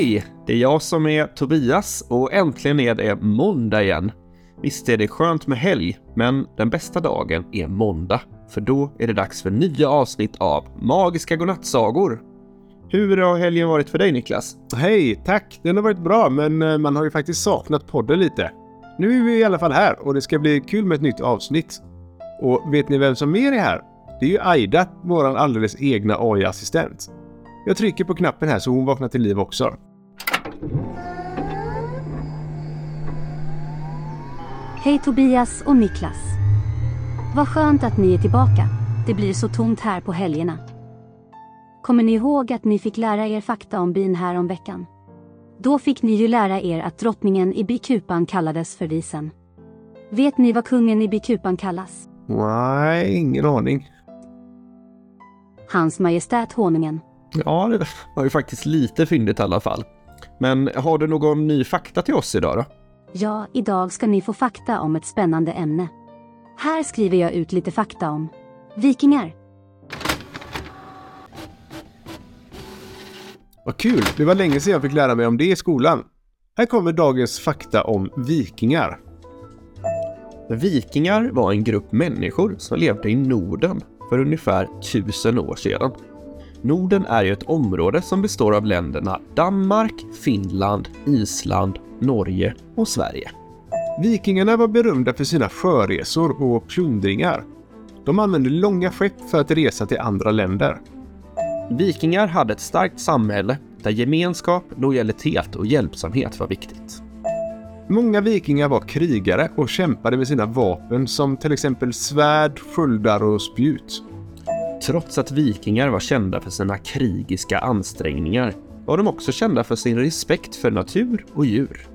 Hej! Det är jag som är Tobias och äntligen är det måndag igen. Visst är det skönt med helg, men den bästa dagen är måndag. För då är det dags för nya avsnitt av Magiska godnattsagor. Hur har helgen varit för dig Niklas? Hej, tack! Den har varit bra, men eh, man har ju faktiskt saknat podden lite. Nu är vi i alla fall här och det ska bli kul med ett nytt avsnitt. Och vet ni vem som mer är här? Det är ju Aida, vår alldeles egna AI-assistent. Jag trycker på knappen här så hon vaknar till liv också. Hej Tobias och Niklas. Vad skönt att ni är tillbaka. Det blir så tomt här på helgerna. Kommer ni ihåg att ni fick lära er fakta om bin här om veckan? Då fick ni ju lära er att drottningen i bikupan kallades för risen. Vet ni vad kungen i bikupan kallas? Nej, ingen aning. Hans Majestät Honungen. Ja, det var ju faktiskt lite fyndigt i alla fall. Men har du någon ny fakta till oss idag då? Ja, idag ska ni få fakta om ett spännande ämne. Här skriver jag ut lite fakta om vikingar. Vad kul! Det var länge sedan jag fick lära mig om det i skolan. Här kommer dagens fakta om vikingar. Vikingar var en grupp människor som levde i Norden för ungefär tusen år sedan. Norden är ju ett område som består av länderna Danmark, Finland, Island, Norge och Sverige. Vikingarna var berömda för sina sjöresor och plundringar. De använde långa skepp för att resa till andra länder. Vikingar hade ett starkt samhälle där gemenskap, lojalitet och hjälpsamhet var viktigt. Många vikingar var krigare och kämpade med sina vapen som till exempel svärd, sköldar och spjut. Trots att vikingar var kända för sina krigiska ansträngningar var de också kända för sin respekt för natur och djur.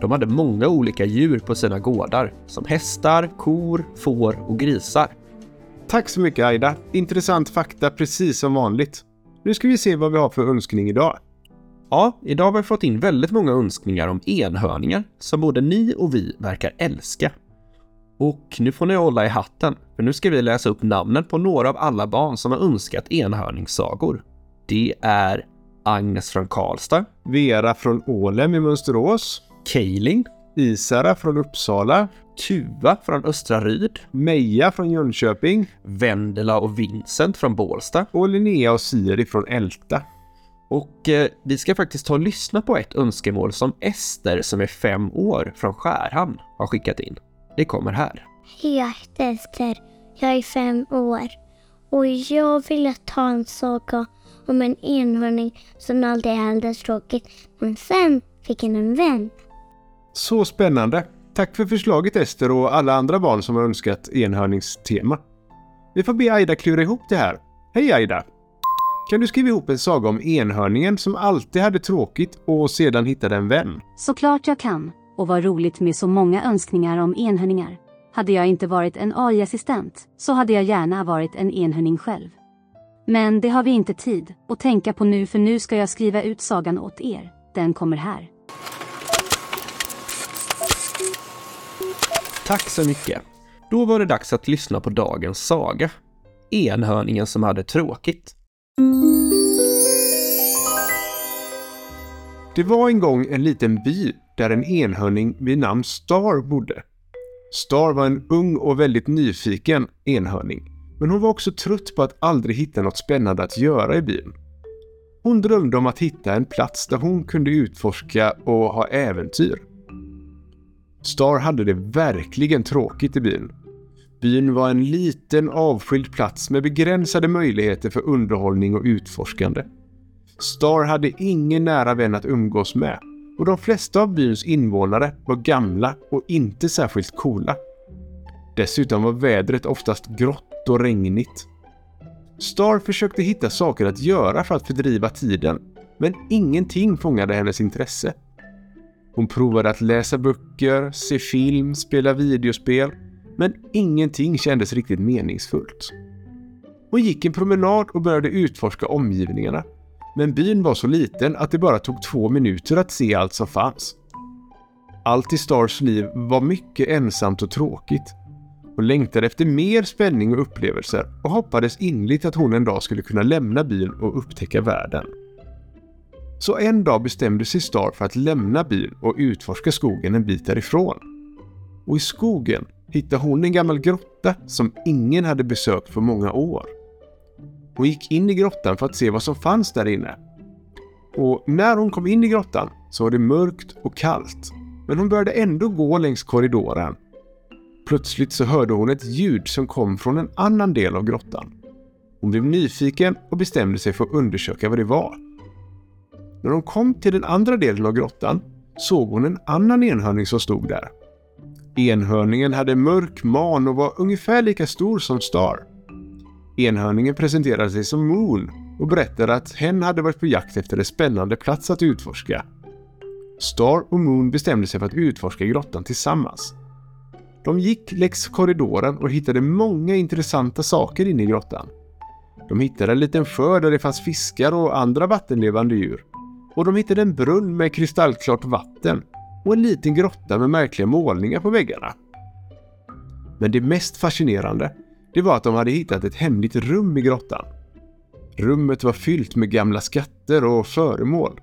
De hade många olika djur på sina gårdar, som hästar, kor, får och grisar. Tack så mycket Aida! Intressant fakta precis som vanligt. Nu ska vi se vad vi har för önskning idag. Ja, idag har vi fått in väldigt många önskningar om enhörningar som både ni och vi verkar älska. Och nu får ni hålla i hatten, för nu ska vi läsa upp namnen på några av alla barn som har önskat enhörningssagor. Det är Agnes från Karlstad, Vera från Ålem i Mönsterås, Kaelin, Isara från Uppsala, Tuva från Östra Ryd, Meja från Jönköping Vendela och Vincent från Bålsta. och Linnea och Siri från Älta. Och eh, vi ska faktiskt ta och lyssna på ett önskemål som Ester som är fem år från Skärhamn har skickat in. Det kommer här. Hej, jag heter Ester. Jag är fem år. Och jag vill ta en saga om en enhörning som aldrig hade tråkigt. Men sen fick han en vän. Så spännande! Tack för förslaget Ester och alla andra barn som har önskat enhörningstema. Vi får be Aida klura ihop det här. Hej Aida! Kan du skriva ihop en saga om enhörningen som alltid hade tråkigt och sedan hittade en vän? Såklart jag kan. Och vad roligt med så många önskningar om enhörningar. Hade jag inte varit en AI-assistent så hade jag gärna varit en enhörning själv. Men det har vi inte tid att tänka på nu för nu ska jag skriva ut sagan åt er. Den kommer här. Tack så mycket. Då var det dags att lyssna på dagens saga. Enhörningen som hade tråkigt. Det var en gång en liten by där en enhörning vid namn Star bodde. Star var en ung och väldigt nyfiken enhörning, men hon var också trött på att aldrig hitta något spännande att göra i byn. Hon drömde om att hitta en plats där hon kunde utforska och ha äventyr. Star hade det verkligen tråkigt i byn. Byn var en liten avskild plats med begränsade möjligheter för underhållning och utforskande. Star hade ingen nära vän att umgås med och de flesta av byns invånare var gamla och inte särskilt coola. Dessutom var vädret oftast grått och regnigt. Star försökte hitta saker att göra för att fördriva tiden, men ingenting fångade hennes intresse. Hon provade att läsa böcker, se film, spela videospel, men ingenting kändes riktigt meningsfullt. Hon gick en promenad och började utforska omgivningarna. Men byn var så liten att det bara tog två minuter att se allt som fanns. Allt i Stars liv var mycket ensamt och tråkigt. Hon längtade efter mer spänning och upplevelser och hoppades innerligt att hon en dag skulle kunna lämna byn och upptäcka världen. Så en dag bestämde sig Star för att lämna byn och utforska skogen en bit därifrån. Och i skogen hittade hon en gammal grotta som ingen hade besökt på många år. Hon gick in i grottan för att se vad som fanns där inne. Och när hon kom in i grottan så var det mörkt och kallt. Men hon började ändå gå längs korridoren. Plötsligt så hörde hon ett ljud som kom från en annan del av grottan. Hon blev nyfiken och bestämde sig för att undersöka vad det var. När hon kom till den andra delen av grottan såg hon en annan enhörning som stod där. Enhörningen hade mörk man och var ungefär lika stor som Star. Enhörningen presenterade sig som Moon och berättade att hen hade varit på jakt efter en spännande plats att utforska. Star och Moon bestämde sig för att utforska grottan tillsammans. De gick längs korridoren och hittade många intressanta saker inne i grottan. De hittade en liten sjö där det fanns fiskar och andra vattenlevande djur. Och de hittade en brunn med kristallklart vatten och en liten grotta med märkliga målningar på väggarna. Men det mest fascinerande, det var att de hade hittat ett hemligt rum i grottan. Rummet var fyllt med gamla skatter och föremål.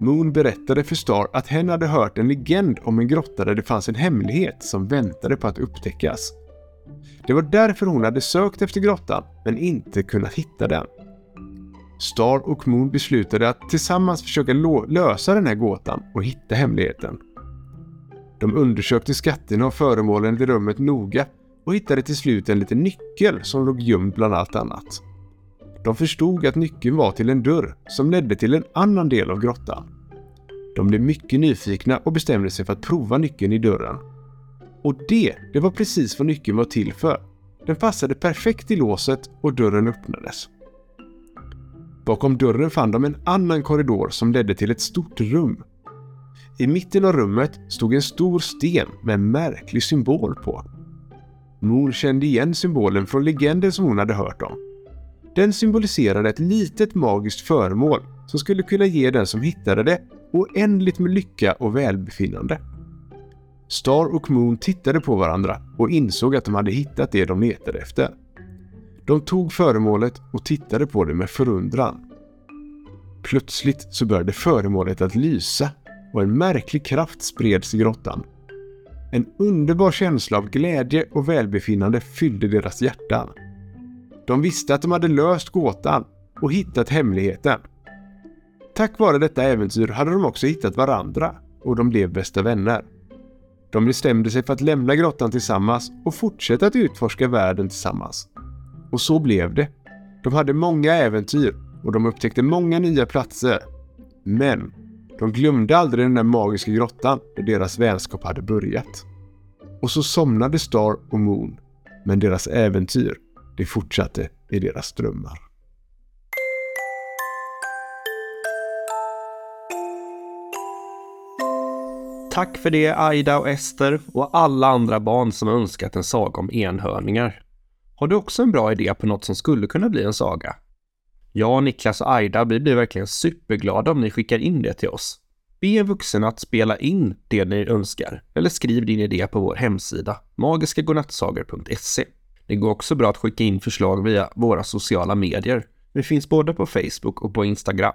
Moon berättade för Star att hen hade hört en legend om en grotta där det fanns en hemlighet som väntade på att upptäckas. Det var därför hon hade sökt efter grottan, men inte kunnat hitta den. Star och Moon beslutade att tillsammans försöka lösa den här gåtan och hitta hemligheten. De undersökte skatterna och föremålen i rummet noga och hittade till slut en liten nyckel som låg gömd bland allt annat. De förstod att nyckeln var till en dörr som ledde till en annan del av grottan. De blev mycket nyfikna och bestämde sig för att prova nyckeln i dörren. Och det, det var precis vad nyckeln var till för. Den passade perfekt i låset och dörren öppnades. Bakom dörren fann de en annan korridor som ledde till ett stort rum. I mitten av rummet stod en stor sten med en märklig symbol på. Mor kände igen symbolen från legenden som hon hade hört om. Den symboliserade ett litet magiskt föremål som skulle kunna ge den som hittade det oändligt med lycka och välbefinnande. Star och Moon tittade på varandra och insåg att de hade hittat det de letade efter. De tog föremålet och tittade på det med förundran. Plötsligt så började föremålet att lysa och en märklig kraft spreds i grottan. En underbar känsla av glädje och välbefinnande fyllde deras hjärtan. De visste att de hade löst gåtan och hittat hemligheten. Tack vare detta äventyr hade de också hittat varandra och de blev bästa vänner. De bestämde sig för att lämna grottan tillsammans och fortsätta att utforska världen tillsammans. Och så blev det. De hade många äventyr och de upptäckte många nya platser. Men de glömde aldrig den där magiska grottan där deras vänskap hade börjat. Och så somnade Star och Moon, men deras äventyr, det fortsatte i deras drömmar. Tack för det Aida och Ester och alla andra barn som önskat en saga om enhörningar. Har du också en bra idé på något som skulle kunna bli en saga? Jag, Niklas och Aida, vi blir verkligen superglada om ni skickar in det till oss. Be en vuxen att spela in det ni önskar eller skriv din idé på vår hemsida magiskagodnattsagor.se. Det går också bra att skicka in förslag via våra sociala medier. Vi finns både på Facebook och på Instagram.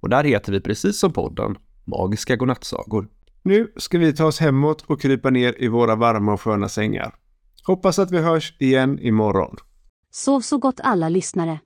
Och där heter vi precis som podden Magiska godnattsagor. Nu ska vi ta oss hemåt och krypa ner i våra varma och sköna sängar. Hoppas att vi hörs igen imorgon. Sov så gott alla lyssnare.